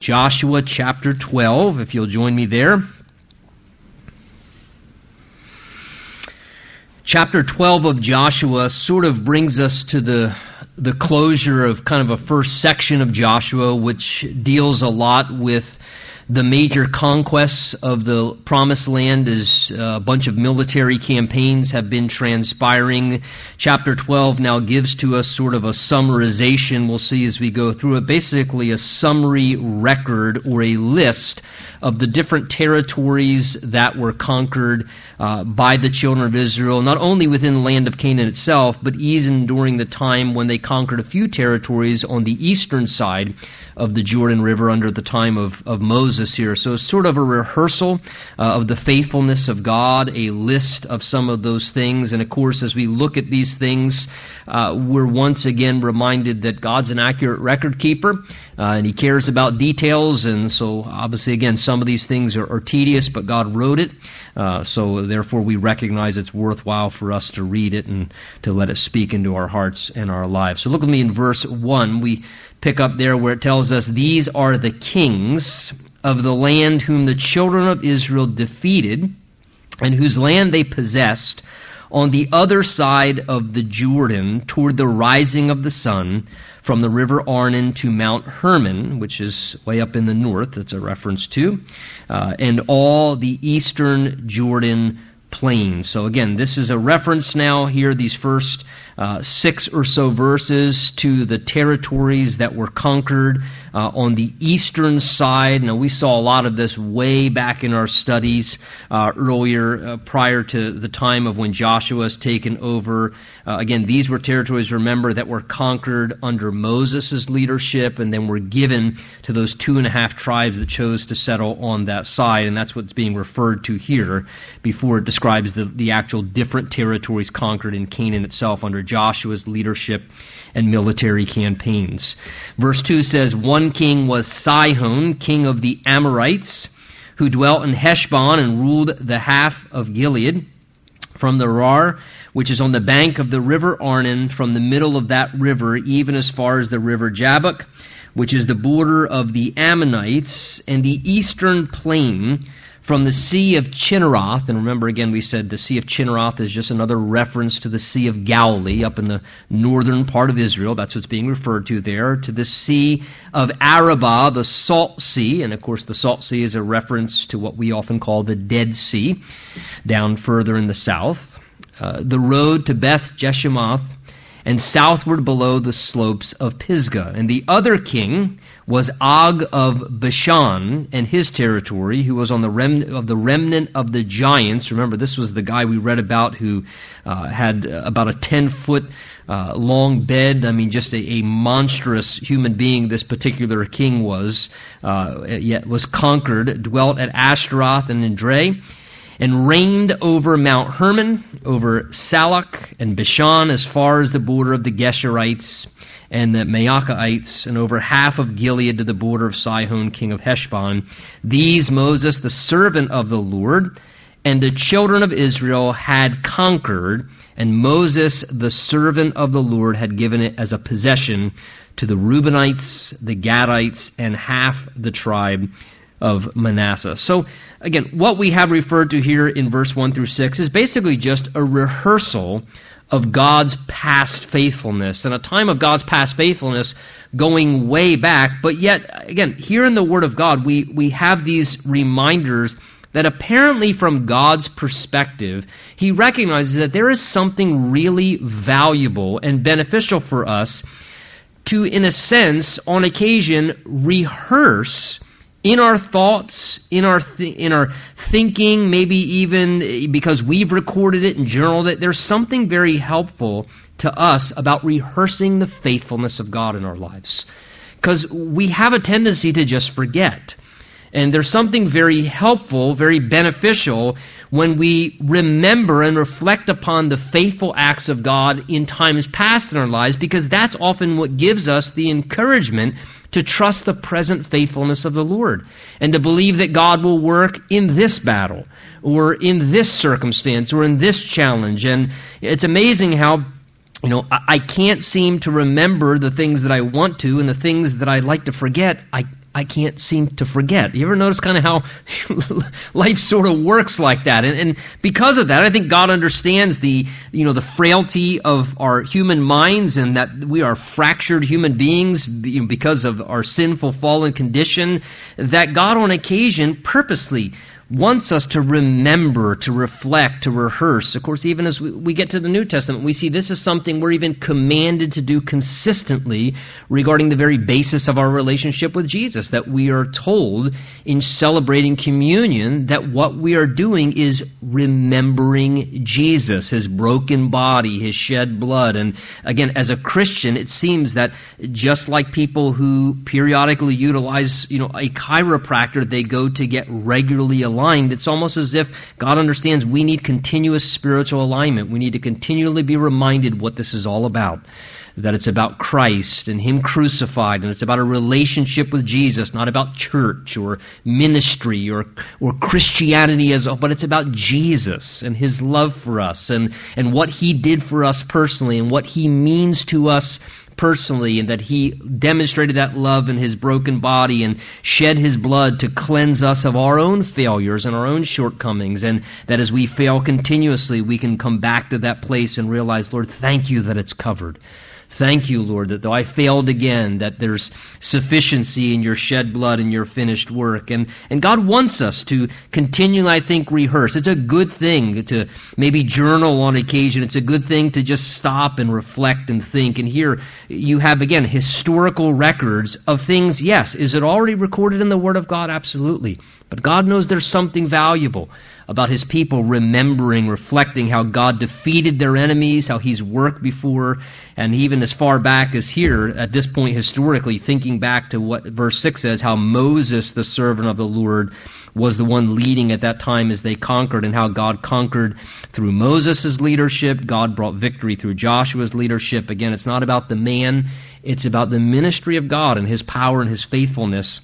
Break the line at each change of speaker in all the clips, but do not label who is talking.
Joshua chapter 12, if you'll join me there. Chapter 12 of Joshua sort of brings us to the, the closure of kind of a first section of Joshua, which deals a lot with the major conquests of the promised land as uh, a bunch of military campaigns have been transpiring. Chapter 12 now gives to us sort of a summarization, we'll see as we go through it, basically a summary record or a list of the different territories that were conquered uh, by the children of Israel, not only within the land of Canaan itself, but even during the time when they conquered a few territories on the eastern side of the Jordan River under the time of, of Moses here. So it's sort of a rehearsal uh, of the faithfulness of God, a list of some of those things. And of course, as we look at these things, uh, we're once again reminded that God's an accurate record keeper uh, and He cares about details. And so, obviously, again, some of these things are, are tedious, but God wrote it. Uh, so, therefore, we recognize it's worthwhile for us to read it and to let it speak into our hearts and our lives. So, look with me in verse 1. We pick up there where it tells us, These are the kings of the land whom the children of Israel defeated, and whose land they possessed on the other side of the Jordan toward the rising of the sun from the river Arnon to Mount Hermon, which is way up in the north, that's a reference to, uh, and all the eastern Jordan plains. So again, this is a reference now here, these first uh, six or so verses to the territories that were conquered uh, on the eastern side. Now, we saw a lot of this way back in our studies uh, earlier, uh, prior to the time of when Joshua was taken over. Uh, again, these were territories, remember, that were conquered under Moses' leadership and then were given to those two and a half tribes that chose to settle on that side. And that's what's being referred to here before it describes the, the actual different territories conquered in Canaan itself under Joshua's leadership and military campaigns. Verse 2 says, One king was Sihon, king of the Amorites, who dwelt in Heshbon and ruled the half of Gilead from the Rar, which is on the bank of the river Arnon, from the middle of that river, even as far as the river Jabbok, which is the border of the Ammonites, and the eastern plain from the Sea of Chinneroth, and remember again we said the Sea of Chinneroth is just another reference to the Sea of Galilee up in the northern part of Israel. That's what's being referred to there. To the Sea of Arabah, the Salt Sea, and of course the Salt Sea is a reference to what we often call the Dead Sea, down further in the south. Uh, the road to Beth Jeshimoth, and southward below the slopes of Pisgah. And the other king was Og of Bashan and his territory, who was on the rem- of the remnant of the giants. Remember, this was the guy we read about who uh, had about a 10 foot uh, long bed. I mean, just a, a, monstrous human being this particular king was, uh, yet was conquered, dwelt at Ashtaroth and Edrei, and reigned over Mount Hermon, over Salcah and Bashan as far as the border of the Geshurites and the Maacathites, and over half of Gilead to the border of Sihon, king of Heshbon. These Moses, the servant of the Lord, and the children of Israel had conquered, and Moses, the servant of the Lord, had given it as a possession to the Reubenites, the Gadites, and half the tribe of Manasseh. So, again, what we have referred to here in verse 1 through 6 is basically just a rehearsal of God's past faithfulness and a time of God's past faithfulness going way back. But yet, again, here in the Word of God, we, we have these reminders that apparently from God's perspective, He recognizes that there is something really valuable and beneficial for us to, in a sense, on occasion, rehearse in our thoughts, in our th- in our thinking, maybe even eh, because we've recorded it and journaled it, there's something very helpful to us about rehearsing the faithfulness of God in our lives. Because we have a tendency to just forget. And there's something very helpful, very beneficial when we remember and reflect upon the faithful acts of God in times past in our lives, because that's often what gives us the encouragement to trust the present faithfulness of the Lord and to believe that God will work in this battle or in this circumstance or in this challenge. And it's amazing how you know, I, can't seem to remember the things that I want to and the things that I like to forget. I, I can't seem to forget. You ever notice kind of how life sort of works like that? And, and, because of that, I think God understands the, you know, the frailty of our human minds and that we are fractured human beings because of our sinful fallen condition, that God on occasion purposely wants us to remember, to reflect, to rehearse. Of course, even as we, get to the New Testament, we see this is something we're even commanded to do consistently regarding the very basis of our relationship with Jesus. That we are told in celebrating communion that what we are doing is remembering Jesus, his broken body, his shed blood. And again, as a Christian, it seems that just like people who periodically utilize, you know, a chiropractor, they go to get regularly aligned aligned, it's almost as if God understands we need continuous spiritual alignment. We need to continually be reminded what this is all about. That it's about Christ and Him crucified, and it's about a relationship with Jesus, not about church or ministry or, or Christianity as a but it's about Jesus and His love for us and, and what He did for us personally and what He means to us personally and that he demonstrated that love in his broken body and shed his blood to cleanse us of our own failures and our own shortcomings and that as we fail continuously we can come back to that place and realize lord thank you that it's covered Thank you, Lord, that though I failed again, that there's sufficiency in your shed blood and your finished work. And, and God wants us to continually, I think, rehearse. It's a good thing to maybe journal on occasion. It's a good thing to just stop and reflect and think. And here you have, again, historical records of things. Yes, is it already recorded in the Word of God? Absolutely. But God knows there's something valuable about his people remembering, reflecting how God defeated their enemies, how he's worked before, and even as far back as here, at this point historically, thinking back to what verse 6 says, how Moses, the servant of the Lord, was the one leading at that time as they conquered, and how God conquered through Moses' leadership. God brought victory through Joshua's leadership. Again, it's not about the man, it's about the ministry of God and his power and his faithfulness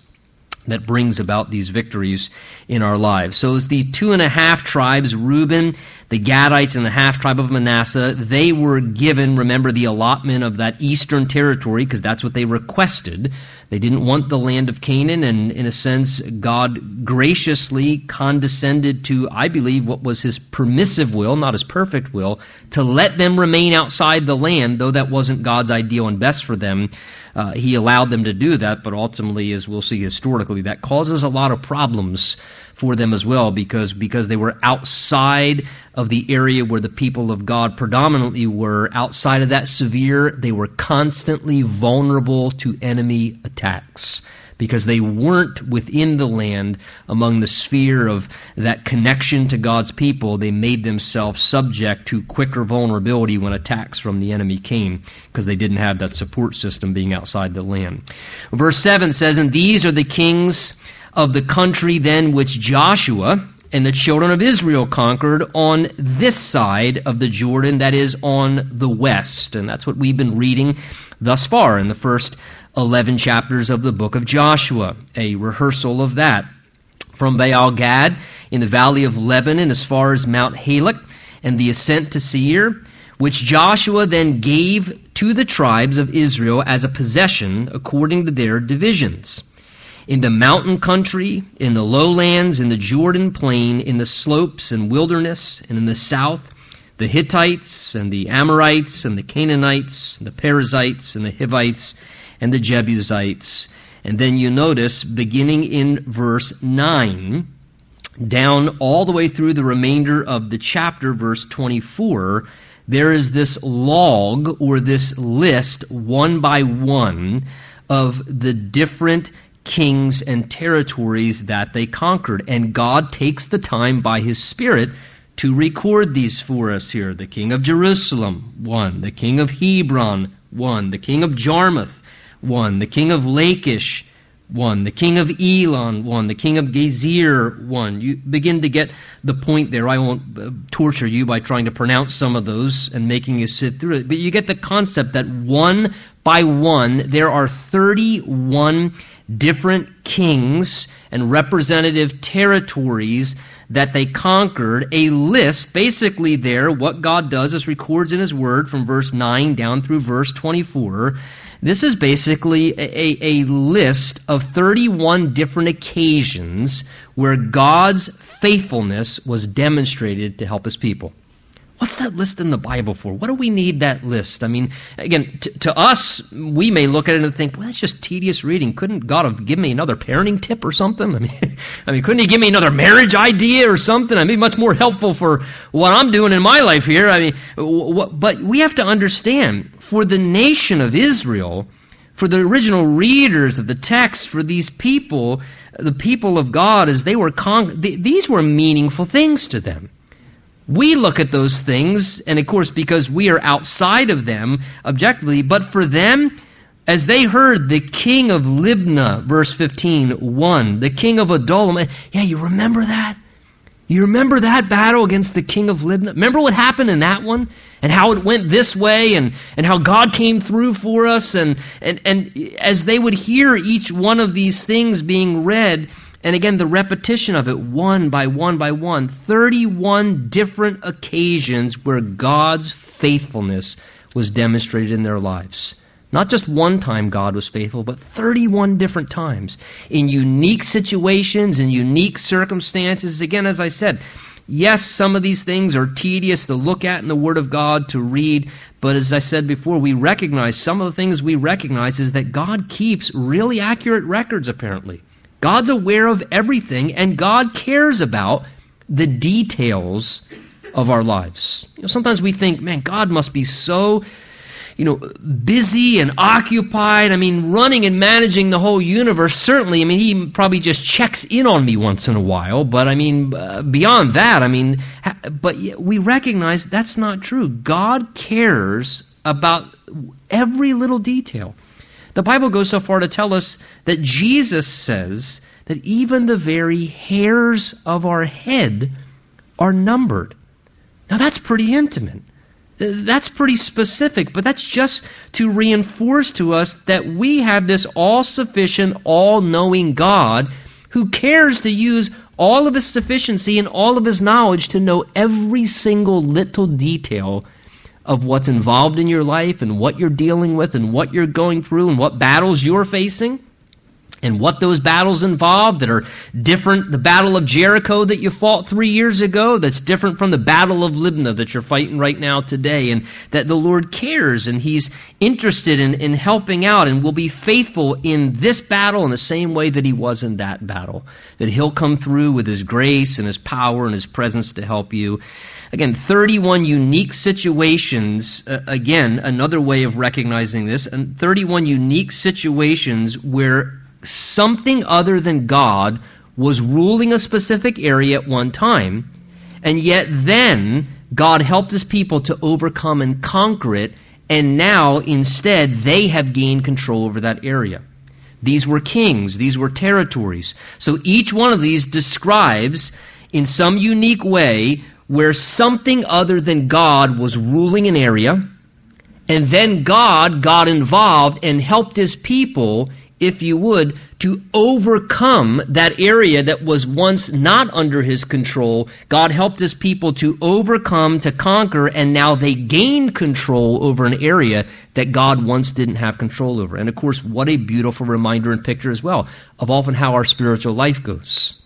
that brings about these victories in our lives. So it's these two and a half tribes, Reuben, the Gadites, and the half tribe of Manasseh, they were given, remember, the allotment of that eastern territory, because that's what they requested. They didn't want the land of Canaan, and in a sense, God graciously condescended to, I believe, what was his permissive will, not his perfect will, to let them remain outside the land, though that wasn't God's ideal and best for them. Uh, he allowed them to do that, but ultimately, as we'll see historically, that causes a lot of problems for them as well because because they were outside of the area where the people of God predominantly were outside of that severe they were constantly vulnerable to enemy attacks because they weren't within the land among the sphere of that connection to God's people, they made themselves subject to quicker vulnerability when attacks from the enemy came because they didn't have that support system being outside the land. Verse 7 says, And these are the kings of the country then which Joshua and the children of Israel conquered on this side of the Jordan, that is, on the west. And that's what we've been reading thus far in the first 11 chapters of the book of Joshua, a rehearsal of that. From Baal Gad in the valley of Lebanon as far as Mount Halak and the ascent to Seir, which Joshua then gave to the tribes of Israel as a possession according to their divisions. In the mountain country, in the lowlands, in the Jordan plain, in the slopes and wilderness, and in the south, the Hittites and the Amorites and the Canaanites, and the Perizzites and the Hivites and the Jebusites. And then you notice, beginning in verse 9, down all the way through the remainder of the chapter, verse 24, there is this log or this list, one by one, of the different kings and territories that they conquered. And God takes the time by His Spirit to record these for us here. The king of Jerusalem, one. The king of Hebron, one. The king of Jarmuth, one. The king of Lachish, one. The king of Eglon, one. The king of Gezer, one. You begin to get the point there. I won't uh, torture you by trying to pronounce some of those and making you sit through it. But you get the concept that one by one, there are 31 different kings and representative territories that they conquered, a list, basically there, what God does is records in His Word from verse 9 down through verse 24, This is basically a, a list of 31 different occasions where God's faithfulness was demonstrated to help his people. What's that list in the Bible for? What do we need that list? I mean, again, t- to us, we may look at it and think, well, that's just tedious reading. Couldn't God have given me another parenting tip or something? I mean, I mean, couldn't He give me another marriage idea or something? I mean, much more helpful for what I'm doing in my life here. I mean, w- but we have to understand, for the nation of Israel, for the original readers of the text, for these people, the people of God, as they were con- th- these were meaningful things to them. We look at those things, and of course, because we are outside of them objectively, but for them, as they heard the king of Libnah, verse 15, 1, the king of Adullam, yeah, you remember that? You remember that battle against the king of Libnah? Remember what happened in that one? And how it went this way and, and how God came through for us? And, and, and as they would hear each one of these things being read, and again, the repetition of it one by one by one, 31 different occasions where God's faithfulness was demonstrated in their lives. Not just one time God was faithful, but 31 different times in unique situations, in unique circumstances. Again, as I said, yes, some of these things are tedious to look at in the Word of God, to read, but as I said before, we recognize some of the things we recognize is that God keeps really accurate records, apparently. God's aware of everything, and God cares about the details of our lives. You know, sometimes we think, man, God must be so, you know, busy and occupied. I mean, running and managing the whole universe. Certainly, I mean, He probably just checks in on me once in a while. But I mean, uh, beyond that, I mean, ha- but we recognize that's not true. God cares about every little detail. The Bible goes so far to tell us that Jesus says that even the very hairs of our head are numbered. Now that's pretty intimate. That's pretty specific, but that's just to reinforce to us that we have this all sufficient, all knowing God who cares to use all of his sufficiency and all of his knowledge to know every single little detail of what's involved in your life and what you're dealing with and what you're going through and what battles you're facing and what those battles involve that are different. The Battle of Jericho that you fought three years ago, that's different from the Battle of Libnah that you're fighting right now today. And that the Lord cares and He's interested in, in helping out and will be faithful in this battle in the same way that He was in that battle. That He'll come through with His grace and His power and His presence to help you. Again, 31 unique situations, uh, again, another way of recognizing this, and 31 unique situations where something other than God was ruling a specific area at one time, and yet then God helped his people to overcome and conquer it, and now instead they have gained control over that area. These were kings, these were territories. So each one of these describes, in some unique way, where something other than God was ruling an area, and then God got involved and helped his people if you would, to overcome that area that was once not under his control. God helped his people to overcome, to conquer, and now they gained control over an area that God once didn't have control over. And of course, what a beautiful reminder and picture as well of often how our spiritual life goes.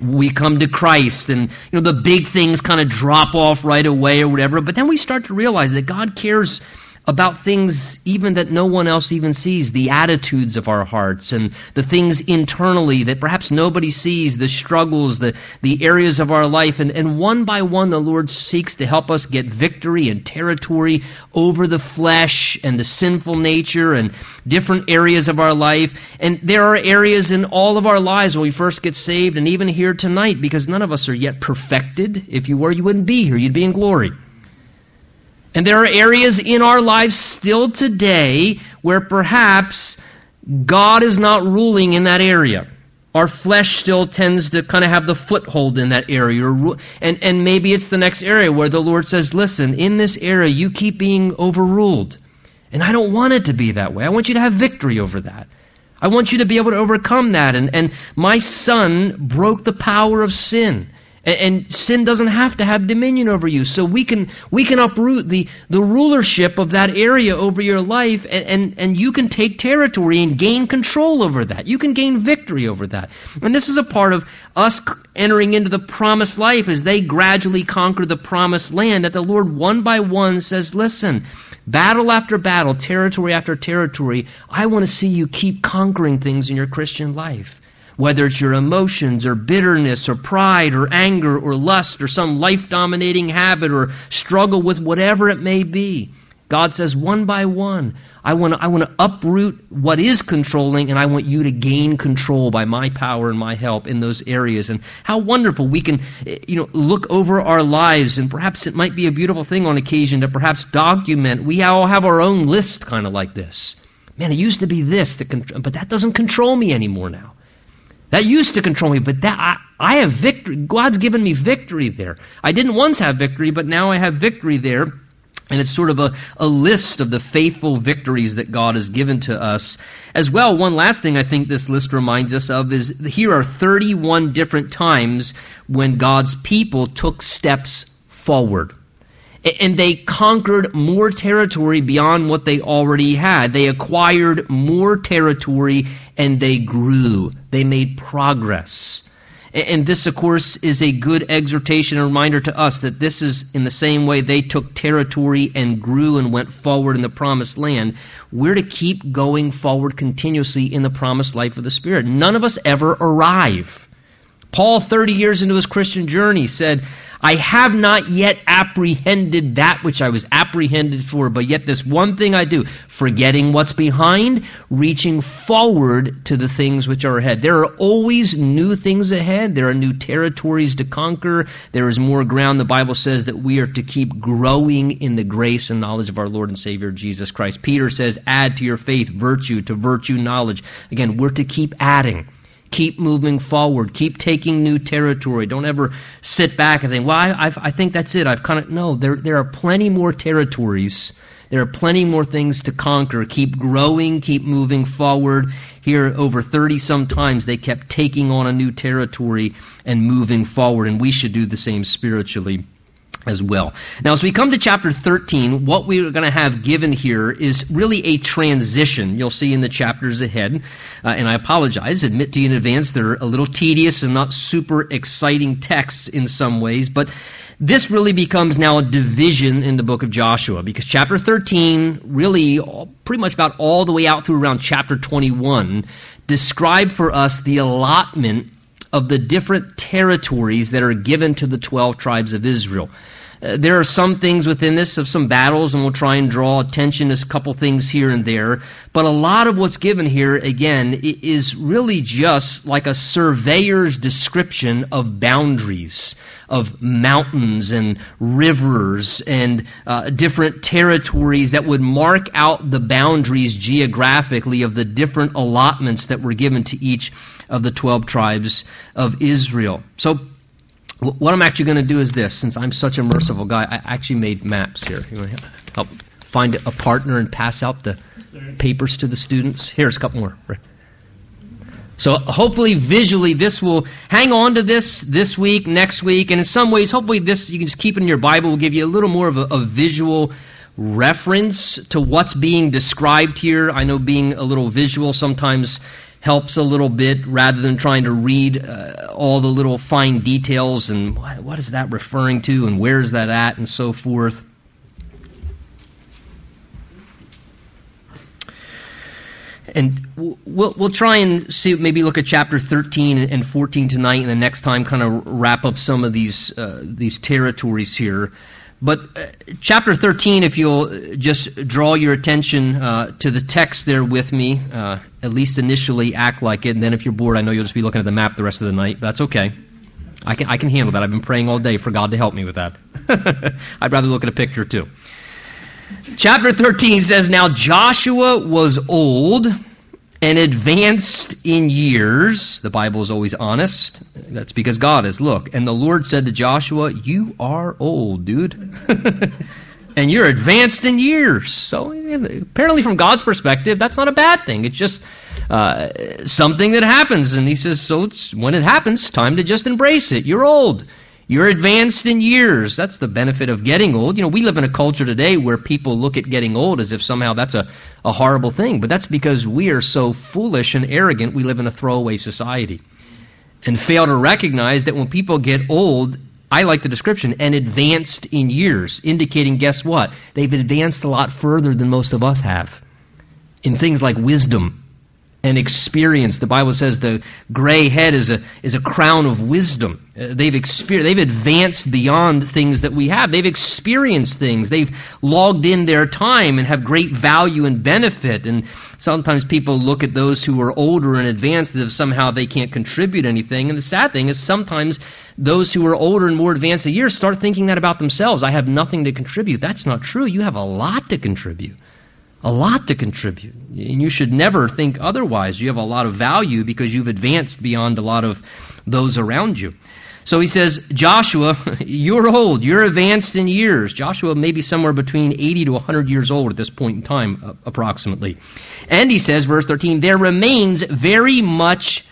We come to Christ and you know the big things kind of drop off right away or whatever, but then we start to realize that God cares about things even that no one else even sees, the attitudes of our hearts and the things internally that perhaps nobody sees, the struggles, the, the areas of our life. And, and one by one, the Lord seeks to help us get victory and territory over the flesh and the sinful nature and different areas of our life. And there are areas in all of our lives when we first get saved and even here tonight because none of us are yet perfected. If you were, you wouldn't be here. You'd be in glory. And there are areas in our lives still today where perhaps God is not ruling in that area. Our flesh still tends to kind of have the foothold in that area. And, and maybe it's the next area where the Lord says, listen, in this area you keep being overruled. And I don't want it to be that way. I want you to have victory over that. I want you to be able to overcome that. And, and my son broke the power of sin. And, sin doesn't have to have dominion over you. So we can we can uproot the, the rulership of that area over your life and, and, and you can take territory and gain control over that. You can gain victory over that. And this is a part of us entering into the promised life as they gradually conquer the promised land that the Lord one by one says, listen, battle after battle, territory after territory, I want to see you keep conquering things in your Christian life. Whether it's your emotions or bitterness or pride or anger or lust or some life dominating habit or struggle with whatever it may be. God says, one by one, I want to I uproot what is controlling, and I want you to gain control by my power and my help in those areas. And how wonderful we can, you know, look over our lives, and perhaps it might be a beautiful thing on occasion to perhaps document. We all have our own list, kind of like this. Man, it used to be this, but that doesn't control me anymore now. That used to control me, but that I, I have victory. God's given me victory there. I didn't once have victory, but now I have victory there. And it's sort of a, a list of the faithful victories that God has given to us. As well, one last thing I think this list reminds us of is here are 31 different times when God's people took steps forward and they conquered more territory beyond what they already had. They acquired more territory and they grew. They made progress. And this, of course, is a good exhortation and reminder to us that this is in the same way they took territory and grew and went forward in the promised land. We're to keep going forward continuously in the promised life of the Spirit. None of us ever arrive. Paul, 30 years into his Christian journey, said, I have not yet apprehended that which I was apprehended for, but yet this one thing I do, forgetting what's behind, reaching forward to the things which are ahead. There are always new things ahead. There are new territories to conquer. There is more ground. The Bible says that we are to keep growing in the grace and knowledge of our Lord and Savior Jesus Christ. Peter says, add to your faith virtue, to virtue knowledge. Again, we're to keep adding. Keep moving forward. Keep taking new territory. Don't ever sit back and think, well, I, I think that's it. I've kind of, no, there, there are plenty more territories. There are plenty more things to conquer. Keep growing, keep moving forward. Here, over 30 some times, they kept taking on a new territory and moving forward, and we should do the same spiritually as well. Now, as we come to chapter 13, what we're going to have given here is really a transition. You'll see in the chapters ahead. Uh, and I apologize, admit to you in advance, they're a little tedious and not super exciting texts in some ways, but this really becomes now a division in the book of Joshua because chapter 13, really pretty much about all the way out through around chapter 21, describe for us the allotment of the different territories that are given to the 12 tribes of Israel. Uh, there are some things within this of some battles, and we'll try and draw attention to a couple things here and there. But a lot of what's given here, again, is really just like a surveyor's description of boundaries, of mountains and rivers and uh, different territories that would mark out the boundaries geographically of the different allotments that were given to each of the 12 tribes of Israel. So what I'm actually going to do is this. Since I'm such a merciful guy, I actually made maps here. You want to help find a partner and pass out the papers to the students? Here's a couple more. So hopefully, visually, this will hang on to this this week, next week, and in some ways, hopefully, this you can just keep in your Bible. Will give you a little more of a, a visual reference to what's being described here. I know being a little visual sometimes helps a little bit rather than trying to read uh, all the little fine details and what, is that referring to and where is that at and so forth. And we'll, we'll try and see, maybe look at chapter 13 and 14 tonight, and the next time kind of wrap up some of these, uh, these territories here. But uh, chapter 13, if you'll just draw your attention uh, to the text there with me, uh, at least initially act like it, and then if you're bored, I know you'll just be looking at the map the rest of the night. That's okay. I can, I can handle that. I've been praying all day for God to help me with that. I'd rather look at a picture too. Chapter 13 says, Now Joshua was old and advanced in years. The Bible is always honest. That's because God is. Look, and the Lord said to Joshua, You are old, dude. and you're advanced in years. So apparently, from God's perspective, that's not a bad thing. It's just uh, something that happens. And He says, So when it happens, time to just embrace it. You're old. You're advanced in years. That's the benefit of getting old. You know, we live in a culture today where people look at getting old as if somehow that's a, a horrible thing. But that's because we are so foolish and arrogant, we live in a throwaway society. And fail to recognize that when people get old, I like the description, and advanced in years, indicating, guess what? They've advanced a lot further than most of us have in things like wisdom and experience. The Bible says the gray head is a, is a crown of wisdom. Uh, they've, exper- they've advanced beyond things that we have. They've experienced things. They've logged in their time and have great value and benefit. And sometimes people look at those who are older and advanced as if somehow they can't contribute anything. And the sad thing is sometimes those who are older and more advanced in years start thinking that about themselves. I have nothing to contribute. That's not true. You have a lot to contribute a lot to contribute. And you should never think otherwise. You have a lot of value because you've advanced beyond a lot of those around you. So he says, Joshua, you're old. You're advanced in years. Joshua may be somewhere between 80 to 100 years old at this point in time, uh, approximately. And he says, verse 13, there remains very much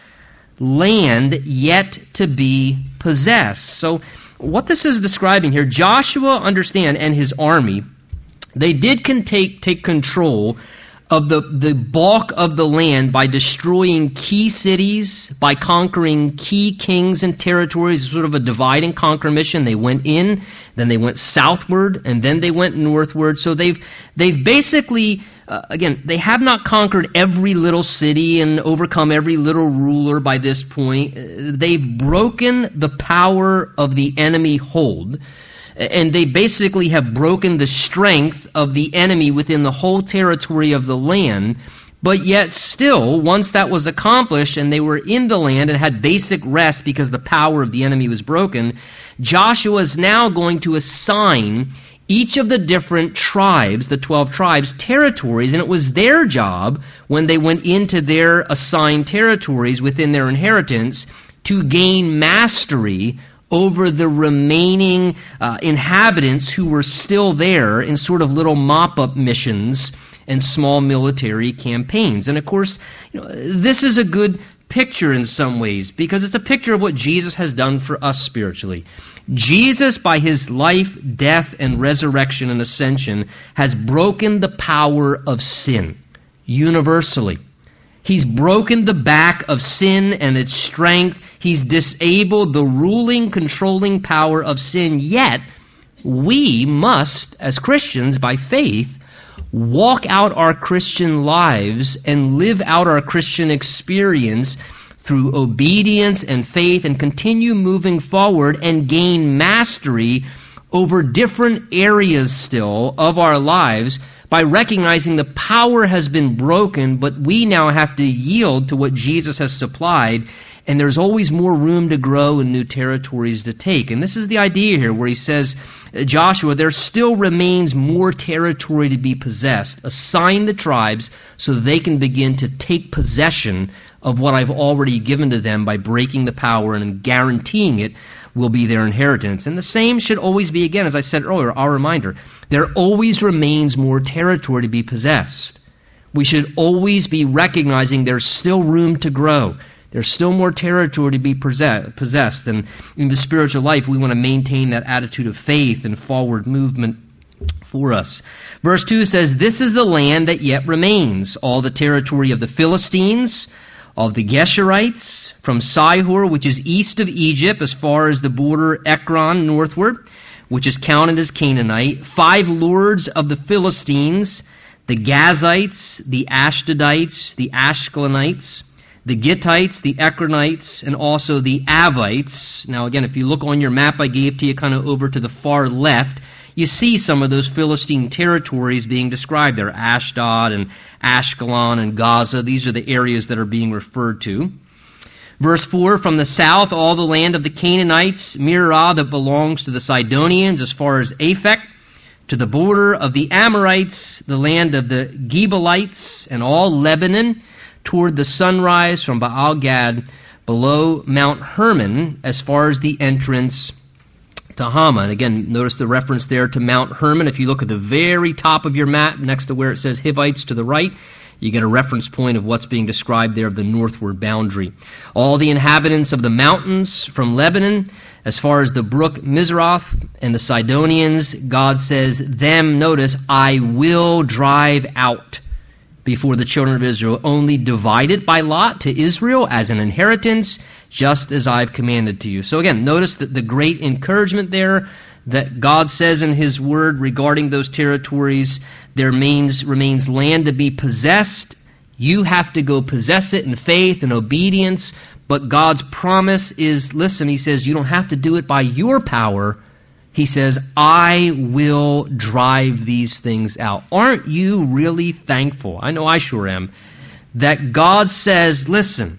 land yet to be possessed. So what this is describing here, Joshua, understand, and his army, they did can take, take control of the, the bulk of the land by destroying key cities, by conquering key kings and territories, sort of a divide and conquer mission. They went in, then they went southward, and then they went northward. So they've, they've basically, uh, again, they have not conquered every little city and overcome every little ruler by this point. Uh, they've broken the power of the enemy hold and they basically have broken the strength of the enemy within the whole territory of the land. But yet, still, once that was accomplished and they were in the land and had basic rest because the power of the enemy was broken, Joshua is now going to assign each of the different tribes, the 12 tribes, territories, and it was their job when they went into their assigned territories within their inheritance to gain mastery over the remaining uh, inhabitants who were still there in sort of little mop up missions and small military campaigns. And of course, you know, this is a good picture in some ways because it's a picture of what Jesus has done for us spiritually. Jesus, by his life, death, and resurrection and ascension, has broken the power of sin universally. He's broken the back of sin and its strength. He's disabled the ruling, controlling power of sin. Yet, we must, as Christians, by faith, walk out our Christian lives and live out our Christian experience through obedience and faith and continue moving forward and gain mastery over different areas still of our lives by recognizing the power has been broken, but we now have to yield to what Jesus has supplied, and there's always more room to grow and new territories to take. And this is the idea here where he says, uh, Joshua, there still remains more territory to be possessed. Assign the tribes so they can begin to take possession of what I've already given to them by breaking the power and guaranteeing it will be their inheritance. And the same should always be, again, as I said earlier, our reminder. There always remains more territory to be possessed. We should always be recognizing there's still room to grow. There's still more territory to be possessed. And in the spiritual life, we want to maintain that attitude of faith and forward movement for us. Verse 2 says, This is the land that yet remains, all the territory of the Philistines, of the Geshurites, from Sihor, which is east of Egypt, as far as the border Ekron northward, which is counted as Canaanite, five lords of the Philistines, the Gazites, the Ashdodites, the Ashkelonites, the Gittites, the Ekronites, and also the Avites. Now, again, if you look on your map I gave to you, kind of over to the far left, you see some of those Philistine territories being described there Ashdod and Ashkelon and Gaza. These are the areas that are being referred to. Verse 4 From the south, all the land of the Canaanites, Mearah that belongs to the Sidonians as far as Aphek, to the border of the Amorites, the land of the Gebalites, and all Lebanon, toward the sunrise from Baal Gad, below Mount Hermon, as far as the entrance to Hama. And again, notice the reference there to Mount Hermon. If you look at the very top of your map, next to where it says Hivites to the right, you get a reference point of what's being described there of the northward boundary. All the inhabitants of the mountains from Lebanon, As far as the brook Mizroth and the Sidonians, God says, Them, notice, I will drive out before the children of Israel, only divided by lot to Israel as an inheritance, just as I've commanded to you. So again, notice that the great encouragement there that God says in His Word regarding those territories, there remains, remains land to be possessed. You have to go possess it in faith and obedience. But God's promise is listen, He says, you don't have to do it by your power. He says, I will drive these things out. Aren't you really thankful? I know I sure am. That God says, listen,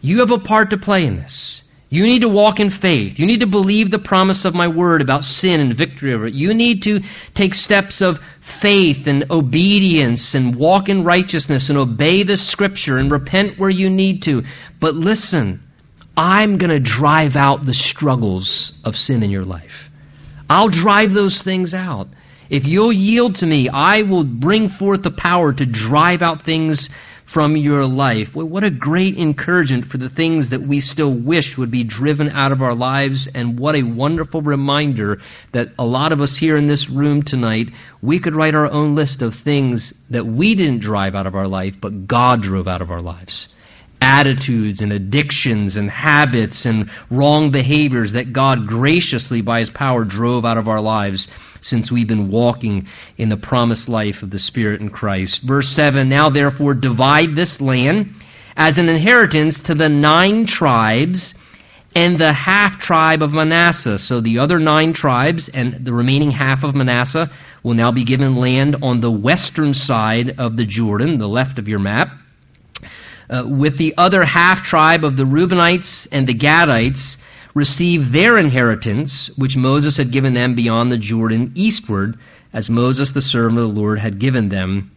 you have a part to play in this. You need to walk in faith. You need to believe the promise of my word about sin and victory over it. You need to take steps of faith and obedience and walk in righteousness and obey the scripture and repent where you need to. But listen, I'm going to drive out the struggles of sin in your life. I'll drive those things out. If you'll yield to me, I will bring forth the power to drive out things from your life. What a great encouragement for the things that we still wish would be driven out of our lives, and what a wonderful reminder that a lot of us here in this room tonight, we could write our own list of things that we didn't drive out of our life, but God drove out of our lives attitudes and addictions and habits and wrong behaviors that God graciously, by His power, drove out of our lives since we've been walking in the promised life of the Spirit in Christ. Verse 7 Now therefore divide this land as an inheritance to the nine tribes and the half tribe of Manasseh. So the other nine tribes and the remaining half of Manasseh will now be given land on the western side of the Jordan, the left of your map uh, with the other half tribe of the Reubenites and the Gadites, received their inheritance, which Moses had given them beyond the Jordan eastward, as Moses, the servant of the Lord, had given them.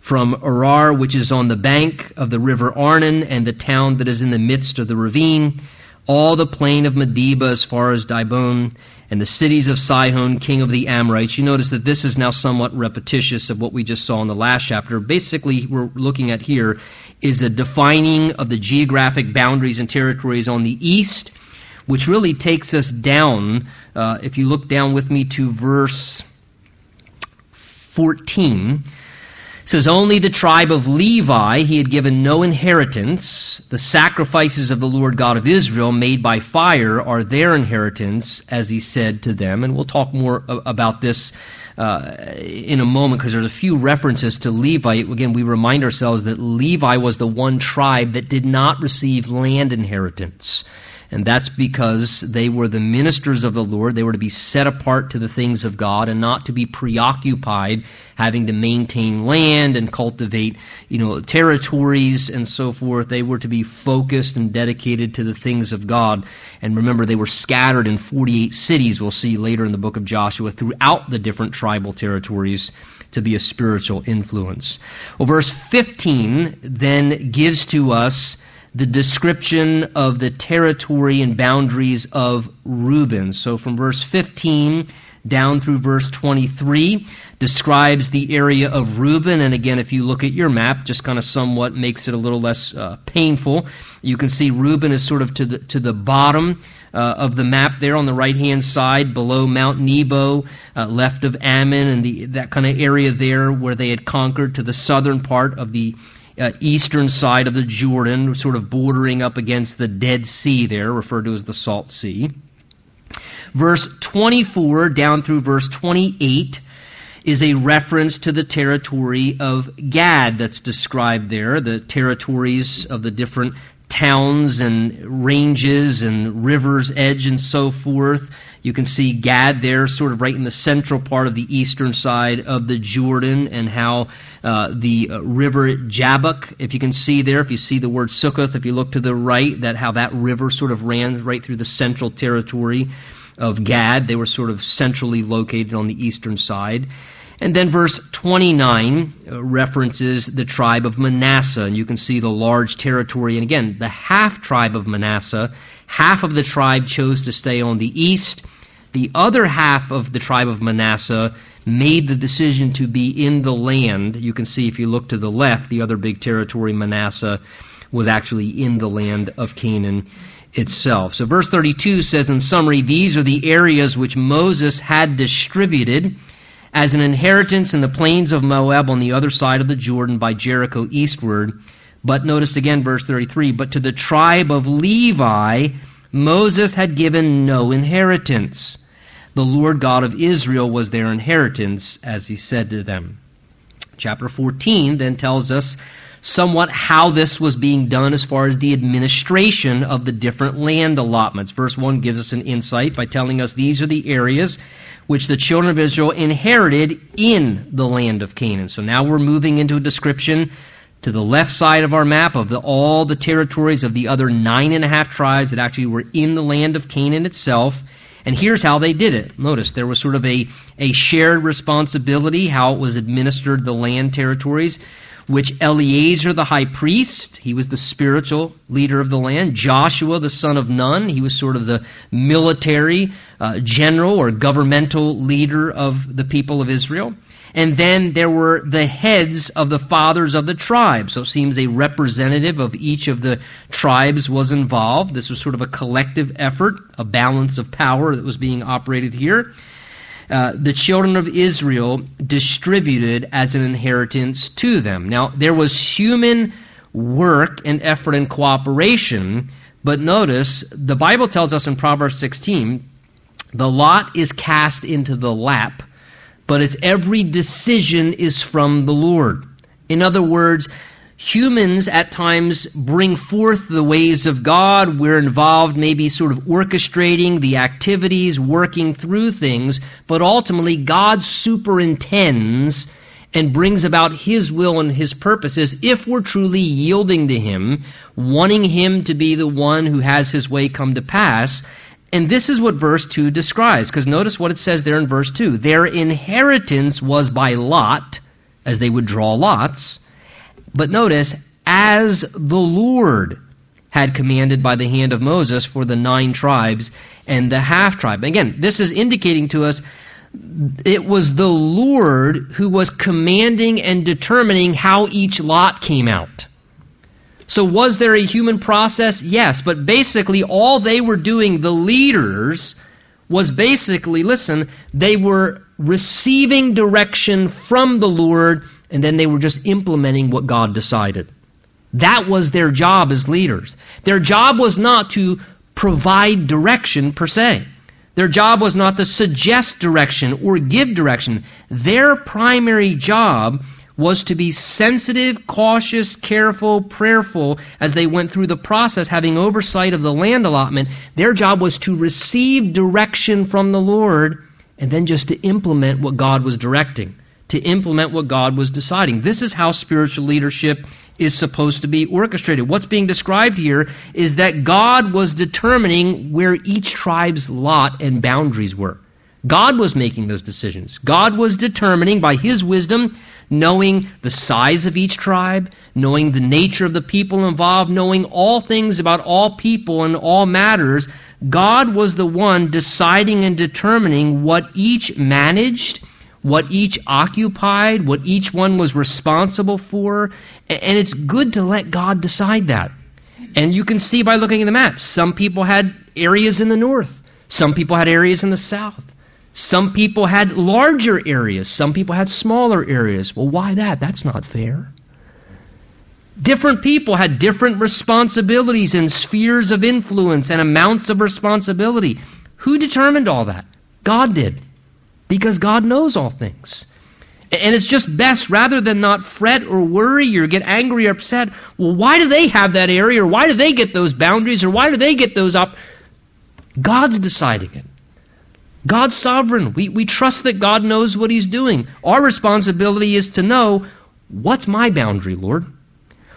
From Aroer, which is on the bank of the river Arnon, and the town that is in the midst of the ravine, all the plain of Medeba as far as Dibon, and the cities of Sihon, king of the Amorites. You notice that this is now somewhat repetitious of what we just saw in the last chapter. Basically, we're looking at here is a defining of the geographic boundaries and territories on the east, which really takes us down. Uh, if you look down with me to verse 14, says only the tribe of Levi he had given no inheritance. The sacrifices of the Lord God of Israel made by fire are their inheritance, as he said to them. And we'll talk more about this uh, in a moment because there's a few references to Levi. Again, we remind ourselves that Levi was the one tribe that did not receive land inheritance. And that's because they were the ministers of the Lord. They were to be set apart to the things of God and not to be preoccupied having to maintain land and cultivate, you know, territories and so forth. They were to be focused and dedicated to the things of God. And remember, they were scattered in 48 cities, we'll see later in the book of Joshua, throughout the different tribal territories to be a spiritual influence. Well, verse 15 then gives to us the description of the territory and boundaries of Reuben. So from verse 15 down through verse 23 describes the area of Reuben. And again, if you look at your map, just kind of somewhat makes it a little less uh, painful. You can see Reuben is sort of to the, to the bottom uh, of the map there on the right hand side, below Mount Nebo, uh, left of Ammon, and the, that kind of area there where they had conquered to the southern part of the uh, eastern side of the Jordan, sort of bordering up against the Dead Sea there, referred to as the Salt Sea. Verse 24 down through verse 28 is a reference to the territory of Gad that's described there, the territories of the different towns and ranges and rivers edge and so forth. You can see Gad there, sort of right in the central part of the eastern side of the Jordan, and how uh, the uh, river Jabbok, if you can see there, if you see the word Sukkoth, if you look to the right, that how that river sort of ran right through the central territory of Gad. They were sort of centrally located on the eastern side. And then verse 29 uh, references the tribe of Manasseh, and you can see the large territory. And again, the half tribe of Manasseh, half of the tribe chose to stay on the east. The other half of the tribe of Manasseh made the decision to be in the land. You can see if you look to the left, the other big territory, Manasseh, was actually in the land of Canaan itself. So verse 32 says in summary, these are the areas which Moses had distributed as an inheritance in the plains of Moab on the other side of the Jordan by Jericho eastward. But notice again verse 33, but to the tribe of Levi, Moses had given no inheritance. The Lord God of Israel was their inheritance, as he said to them. Chapter 14 then tells us somewhat how this was being done as far as the administration of the different land allotments. Verse 1 gives us an insight by telling us these are the areas which the children of Israel inherited in the land of Canaan. So now we're moving into a description to the left side of our map of the, all the territories of the other nine and a half tribes that actually were in the land of Canaan itself. And here's how they did it. Notice there was sort of a, a shared responsibility, how it was administered the land territories which Eleazar the high priest, he was the spiritual leader of the land, Joshua the son of Nun, he was sort of the military uh, general or governmental leader of the people of Israel. And then there were the heads of the fathers of the tribes. So it seems a representative of each of the tribes was involved. This was sort of a collective effort, a balance of power that was being operated here. Uh, the children of Israel distributed as an inheritance to them. Now, there was human work and effort and cooperation, but notice the Bible tells us in Proverbs 16 the lot is cast into the lap, but its every decision is from the Lord. In other words, humans at times bring forth the ways of God. We're involved maybe sort of orchestrating the activities, working through things, but ultimately God superintends and brings about His will and His purposes if we're truly yielding to Him, wanting Him to be the one who has His way come to pass. And this is what verse 2 describes, because notice what it says there in verse 2. Their inheritance was by lot, as they would draw lots but notice, as the Lord had commanded by the hand of Moses for the nine tribes and the half tribe. Again, this is indicating to us it was the Lord who was commanding and determining how each lot came out. So, was there a human process? Yes, but basically, all they were doing, the leaders, was basically listen, they were receiving direction from the Lord and then they were just implementing what God decided. That was their job as leaders. Their job was not to provide direction per se. Their job was not to suggest direction or give direction. Their primary job was to be sensitive, cautious, careful, prayerful as they went through the process, having oversight of the land allotment. Their job was to receive direction from the Lord and then just to implement what God was directing to implement what God was deciding. This is how spiritual leadership is supposed to be orchestrated. What's being described here is that God was determining where each tribe's lot and boundaries were. God was making those decisions. God was determining by His wisdom, knowing the size of each tribe, knowing the nature of the people involved, knowing all things about all people and all matters. God was the one deciding and determining what each managed what each occupied, what each one was responsible for, and it's good to let God decide that. And you can see by looking at the map, some people had areas in the north, some people had areas in the south. Some people had larger areas, some people had smaller areas. Well, why that? That's not fair. Different people had different responsibilities and spheres of influence and amounts of responsibility. Who determined all that? God did because God knows all things. And it's just best rather than not fret or worry or get angry or upset. Well, why do they have that area or why do they get those boundaries or why do they get those up? God's deciding it. God's sovereign. We, we trust that God knows what He's doing. Our responsibility is to know what's my boundary, Lord?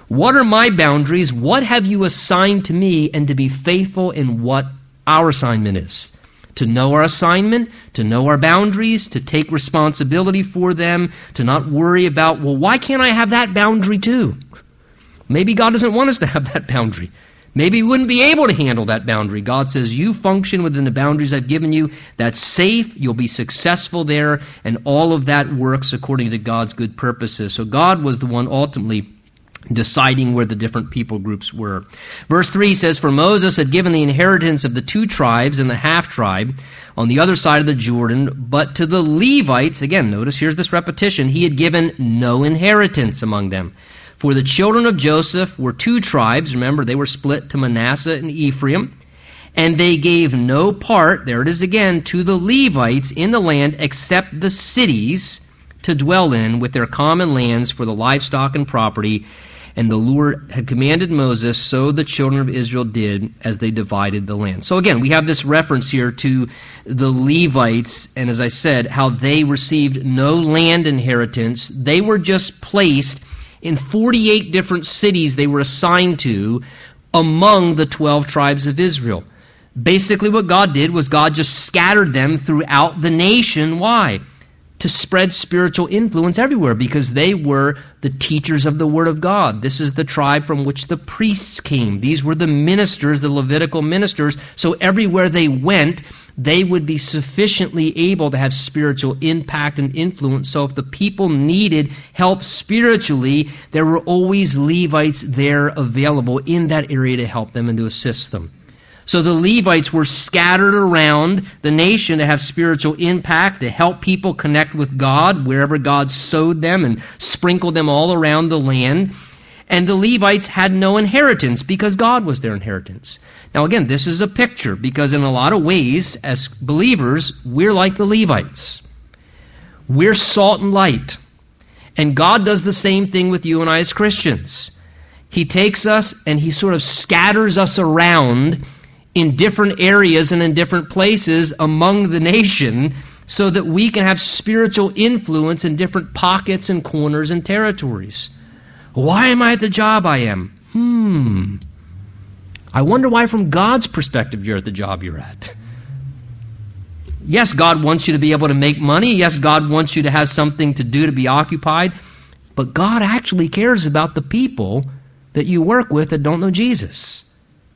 What are my boundaries? What have you assigned to me? And to be faithful in what our assignment is to know our assignment, to know our boundaries, to take responsibility for them, to not worry about, well, why can't I have that boundary too? Maybe God doesn't want us to have that boundary. Maybe we wouldn't be able to handle that boundary. God says, You function within the boundaries I've given you. That's safe. You'll be successful there. And all of that works according to God's good purposes. So God was the one ultimately deciding where the different people groups were. Verse 3 says, For Moses had given the inheritance of the two tribes and the half tribe on the other side of the Jordan, but to the Levites, again, notice here's this repetition, he had given no inheritance among them. For the children of Joseph were two tribes, remember, they were split to Manasseh and Ephraim, and they gave no part, there it is again, to the Levites in the land except the cities to dwell in with their common lands for the livestock and property and the Lord had commanded Moses, so the children of Israel did as they divided the land. So again, we have this reference here to the Levites, and as I said, how they received no land inheritance. They were just placed in 48 different cities they were assigned to among the 12 tribes of Israel. Basically, what God did was God just scattered them throughout the nation. Why? To spread spiritual influence everywhere because they were the teachers of the Word of God. This is the tribe from which the priests came. These were the ministers, the Levitical ministers. So everywhere they went, they would be sufficiently able to have spiritual impact and influence. So if the people needed help spiritually, there were always Levites there available in that area to help them and to assist them. So the Levites were scattered around the nation to have spiritual impact, to help people connect with God wherever God sowed them and sprinkled them all around the land. And the Levites had no inheritance because God was their inheritance. Now, again, this is a picture because, in a lot of ways, as believers, we're like the Levites. We're salt and light. And God does the same thing with you and I as Christians. He takes us and He sort of scatters us around in different areas and in different places among the nation so that we can have spiritual influence in different pockets and corners and territories. Why am I at the job I am? Hmm. I wonder why, from God's perspective, you're at the job you're at. Yes, God wants you to be able to make money. Yes, God wants you to have something to do to be occupied. But God actually cares about the people that you work with that don't know Jesus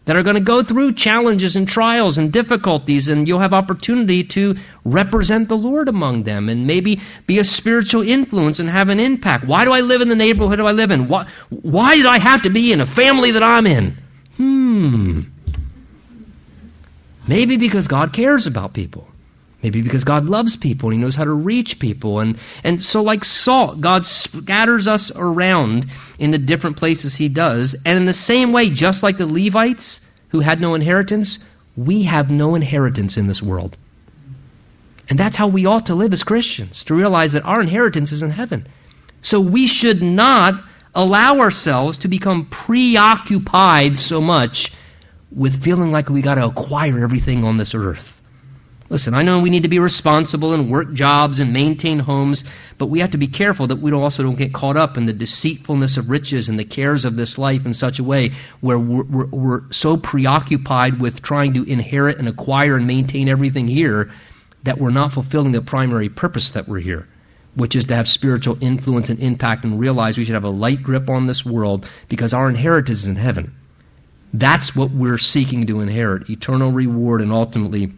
that are going to go through challenges and trials and difficulties, and you'll have opportunity to represent the Lord among them and maybe be a spiritual influence and have an impact. Why do I live in the neighborhood I live in? Why, why did I have to be in a family that I'm in? Hmm. Maybe because God cares about people. Maybe because God loves people and He knows how to reach people. And, and so, like salt, God scatters us around in the different places He does. And in the same way, just like the Levites who had no inheritance, we have no inheritance in this world. And that's how we ought to live as Christians, to realize that our inheritance is in heaven. So we should not allow ourselves to become preoccupied so much with feeling like we got to acquire everything on this earth. Listen, I know we need to be responsible and work jobs and maintain homes, but we have to be careful that we also don't get caught up in the deceitfulness of riches and the cares of this life in such a way where we're, we're, we're so preoccupied with trying to inherit and acquire and maintain everything here that we're not fulfilling the primary purpose that we're here, which is to have spiritual influence and impact and realize we should have a light grip on this world because our inheritance is in heaven. That's what we're seeking to inherit eternal reward and ultimately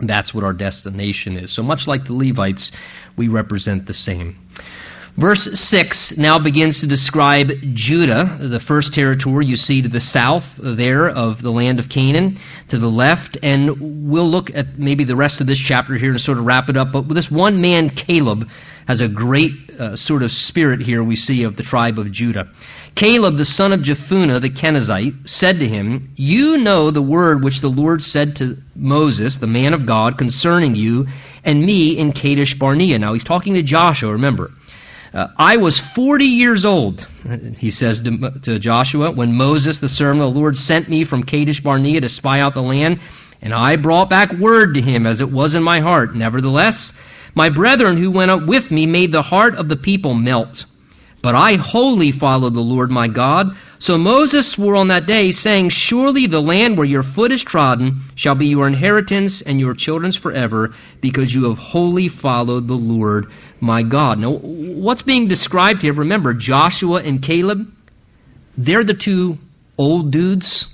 that's what our destination is. So much like the Levites, we represent the same. Verse 6 now begins to describe Judah, the first territory you see to the south there of the land of Canaan, to the left, and we'll look at maybe the rest of this chapter here to sort of wrap it up. But this one man, Caleb, has a great uh, sort of spirit here we see of the tribe of Judah. Caleb, the son of Jephunneh the Kenizzite, said to him, You know the word which the Lord said to Moses, the man of God, concerning you and me in Kadesh Barnea. Now he's talking to Joshua, remember. Uh, I was 40 years old, he says to, to Joshua, when Moses, the servant of the Lord, sent me from Kadesh Barnea to spy out the land, and I brought back word to him as it was in my heart. Nevertheless, my brethren who went up with me made the heart of the people melt. But I wholly followed the Lord my God. So Moses swore on that day, saying, Surely the land where your foot is trodden shall be your inheritance and your children's forever, because you have wholly followed the Lord my God. Now, what's being described here? Remember, Joshua and Caleb, they're the two old dudes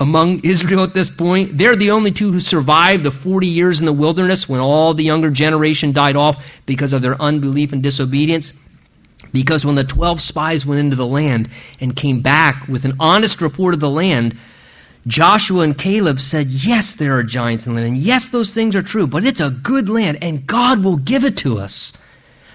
among Israel at this point. They're the only two who survived the 40 years in the wilderness when all the younger generation died off because of their unbelief and disobedience. Because when the 12 spies went into the land and came back with an honest report of the land, Joshua and Caleb said, Yes, there are giants in the land, and yes, those things are true, but it's a good land, and God will give it to us.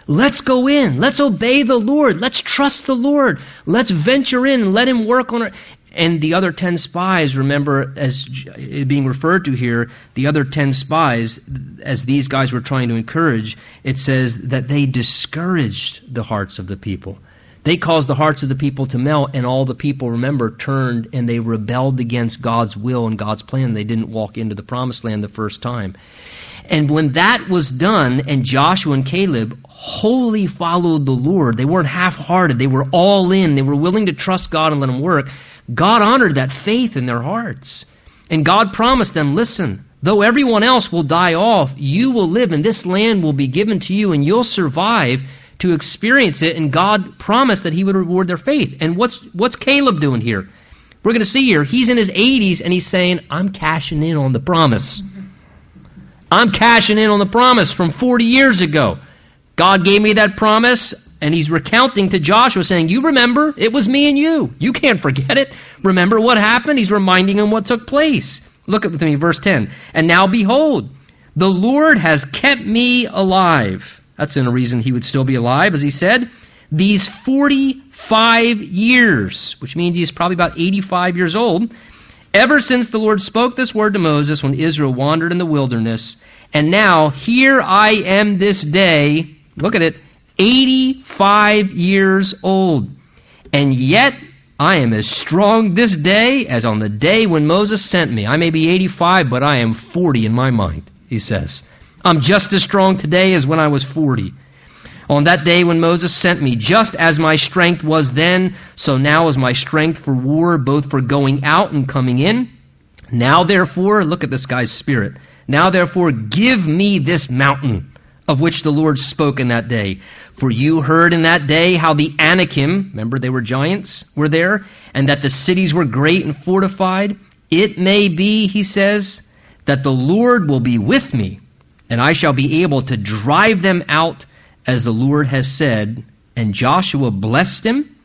Let's go in. Let's obey the Lord. Let's trust the Lord. Let's venture in and let Him work on it. And the other ten spies, remember, as being referred to here, the other ten spies, as these guys were trying to encourage, it says that they discouraged the hearts of the people. They caused the hearts of the people to melt, and all the people, remember, turned and they rebelled against God's will and God's plan. They didn't walk into the promised land the first time. And when that was done, and Joshua and Caleb wholly followed the Lord, they weren't half hearted, they were all in, they were willing to trust God and let Him work. God honored that faith in their hearts. And God promised them, listen, though everyone else will die off, you will live, and this land will be given to you, and you'll survive to experience it. And God promised that He would reward their faith. And what's, what's Caleb doing here? We're going to see here, he's in his 80s, and he's saying, I'm cashing in on the promise. I'm cashing in on the promise from 40 years ago. God gave me that promise, and he's recounting to Joshua, saying, You remember, it was me and you. You can't forget it. Remember what happened? He's reminding him what took place. Look with me, verse 10. And now behold, the Lord has kept me alive. That's in a reason he would still be alive, as he said. These 45 years, which means he's probably about 85 years old, ever since the Lord spoke this word to Moses when Israel wandered in the wilderness. And now, here I am this day, look at it, 85 years old. And yet, I am as strong this day as on the day when Moses sent me. I may be 85, but I am 40 in my mind, he says. I'm just as strong today as when I was 40. On that day when Moses sent me, just as my strength was then, so now is my strength for war, both for going out and coming in. Now therefore, look at this guy's spirit. Now therefore, give me this mountain of which the Lord spoke in that day. For you heard in that day how the Anakim, remember they were giants, were there, and that the cities were great and fortified. It may be, he says, that the Lord will be with me, and I shall be able to drive them out as the Lord has said. And Joshua blessed him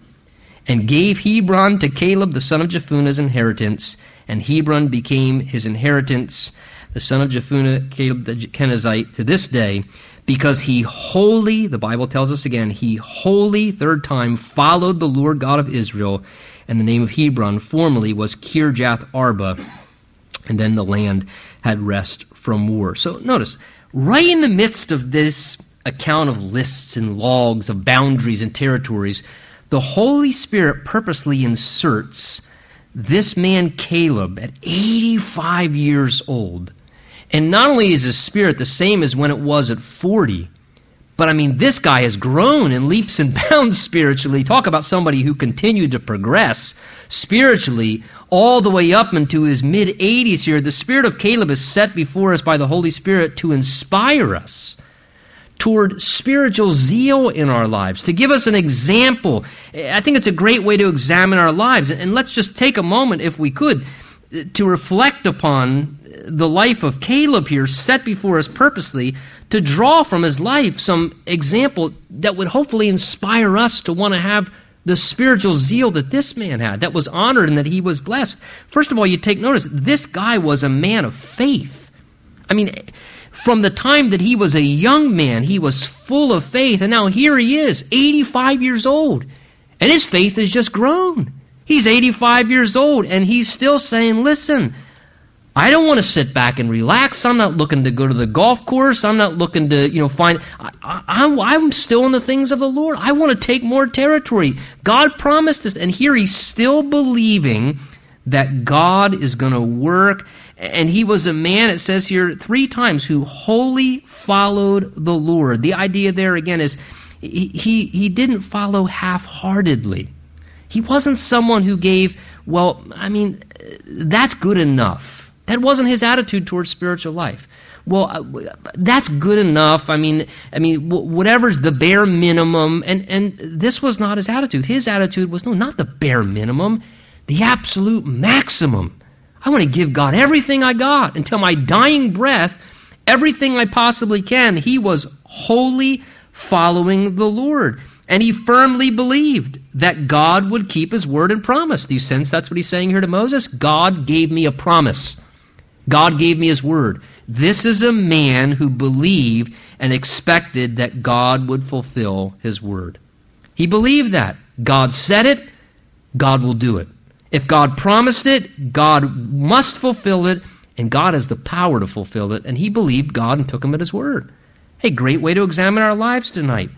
and gave Hebron to Caleb the son of Jephunneh's inheritance, and Hebron became his inheritance, the son of Jephunneh, Caleb the Kenizzite, to this day, because he wholly, the Bible tells us again, he wholly, third time, followed the Lord God of Israel, and the name of Hebron formerly was Kirjath Arba, and then the land had rest from war. So notice, right in the midst of this account of lists and logs of boundaries and territories, the Holy Spirit purposely inserts this man Caleb at 85 years old. And not only is his spirit the same as when it was at 40, but I mean, this guy has grown in leaps and bounds spiritually. Talk about somebody who continued to progress spiritually all the way up into his mid 80s here. The spirit of Caleb is set before us by the Holy Spirit to inspire us toward spiritual zeal in our lives, to give us an example. I think it's a great way to examine our lives. And let's just take a moment, if we could, to reflect upon the life of Caleb here, set before us purposely, to draw from his life some example that would hopefully inspire us to want to have the spiritual zeal that this man had, that was honored and that he was blessed. First of all, you take notice, this guy was a man of faith. I mean, from the time that he was a young man, he was full of faith, and now here he is, 85 years old, and his faith has just grown. He's 85 years old, and he's still saying, Listen, I don't want to sit back and relax. I'm not looking to go to the golf course. I'm not looking to, you know, find. I, am I'm still in the things of the Lord. I want to take more territory. God promised this, and here he's still believing that God is going to work and he was a man, it says here three times, who wholly followed the Lord. The idea there again is he, he, he didn't follow half heartedly. He wasn't someone who gave, well, I mean, that's good enough. That wasn't his attitude towards spiritual life. Well, uh, that's good enough. I mean, I mean, whatever's the bare minimum. And, and this was not his attitude. His attitude was, no, not the bare minimum, the absolute maximum. I want to give God everything I got until my dying breath, everything I possibly can. He was wholly following the Lord. And he firmly believed that God would keep his word and promise. Do you sense that's what he's saying here to Moses? God gave me a promise. God gave me his word. This is a man who believed and expected that God would fulfill his word. He believed that. God said it, God will do it. If God promised it, God must fulfill it, and God has the power to fulfill it. And he believed God and took him at his word. Hey, great way to examine our lives tonight.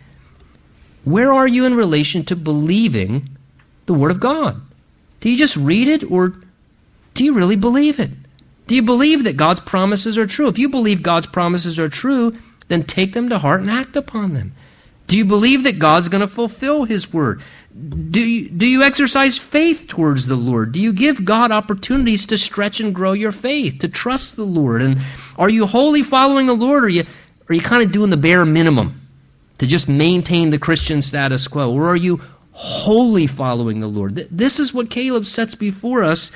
Where are you in relation to believing the Word of God? Do you just read it or do you really believe it? Do you believe that God's promises are true? If you believe God's promises are true, then take them to heart and act upon them. Do you believe that God's going to fulfill His Word? Do you, do you exercise faith towards the Lord? Do you give God opportunities to stretch and grow your faith, to trust the Lord? And are you wholly following the Lord, or are you, are you kind of doing the bare minimum? To just maintain the Christian status quo? Or are you wholly following the Lord? This is what Caleb sets before us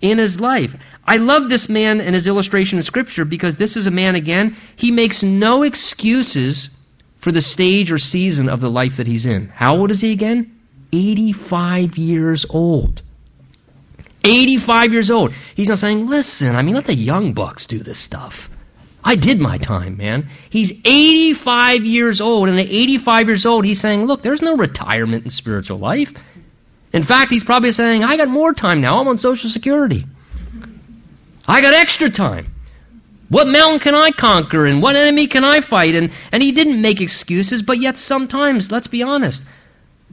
in his life. I love this man and his illustration of Scripture because this is a man, again, he makes no excuses for the stage or season of the life that he's in. How old is he again? 85 years old. 85 years old. He's not saying, listen, I mean, let the young bucks do this stuff. I did my time, man. He's 85 years old, and at 85 years old, he's saying, Look, there's no retirement in spiritual life. In fact, he's probably saying, I got more time now. I'm on Social Security. I got extra time. What mountain can I conquer and what enemy can I fight? And, and he didn't make excuses, but yet sometimes, let's be honest,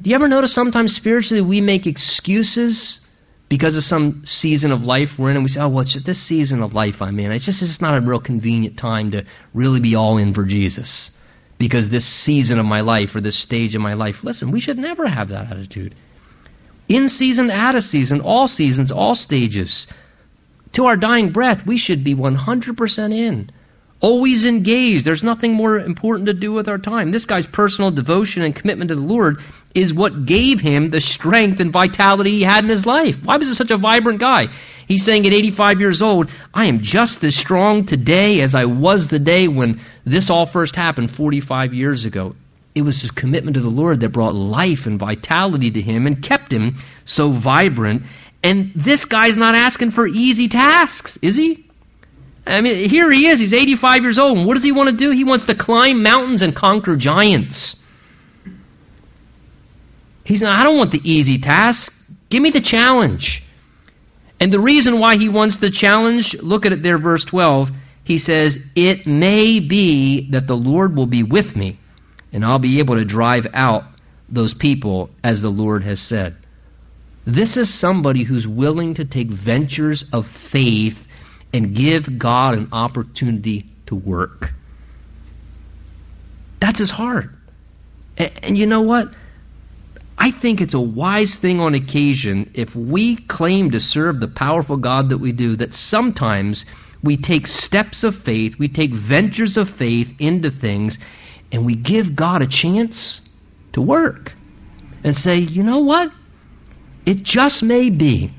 do you ever notice sometimes spiritually we make excuses because of some season of life we're in, and we say, oh, well, it's just this season of life I'm in. It's just it's not a real convenient time to really be all in for Jesus because this season of my life or this stage of my life. Listen, we should never have that attitude. In season, out of season, all seasons, all stages. To our dying breath, we should be 100% in. Always engaged. There's nothing more important to do with our time. This guy's personal devotion and commitment to the Lord is what gave him the strength and vitality he had in his life. Why was he such a vibrant guy? He's saying at 85 years old, I am just as strong today as I was the day when this all first happened 45 years ago. It was his commitment to the Lord that brought life and vitality to him and kept him so vibrant. And this guy's not asking for easy tasks, is he? I mean, here he is. He's 85 years old. And what does he want to do? He wants to climb mountains and conquer giants. He's not, I don't want the easy task. Give me the challenge. And the reason why he wants the challenge, look at it there, verse 12. He says, It may be that the Lord will be with me, and I'll be able to drive out those people as the Lord has said. This is somebody who's willing to take ventures of faith and give God an opportunity to work. That's his heart. And, and you know what? I think it's a wise thing on occasion if we claim to serve the powerful God that we do, that sometimes we take steps of faith, we take ventures of faith into things, and we give God a chance to work and say, you know what? It just may be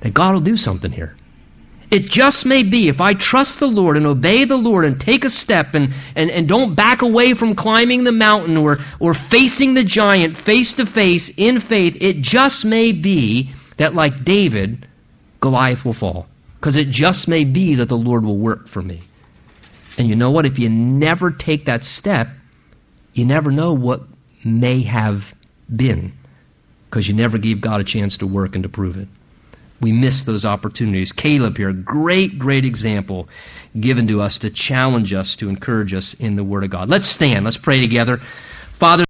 that God will do something here. It just may be if I trust the Lord and obey the Lord and take a step and, and, and don't back away from climbing the mountain or, or facing the giant face to face in faith, it just may be that, like David, Goliath will fall. Because it just may be that the Lord will work for me. And you know what? If you never take that step, you never know what may have been. Because you never gave God a chance to work and to prove it we miss those opportunities. Caleb here, great, great example given to us to challenge us, to encourage us in the Word of God. Let's stand. Let's pray together. Father,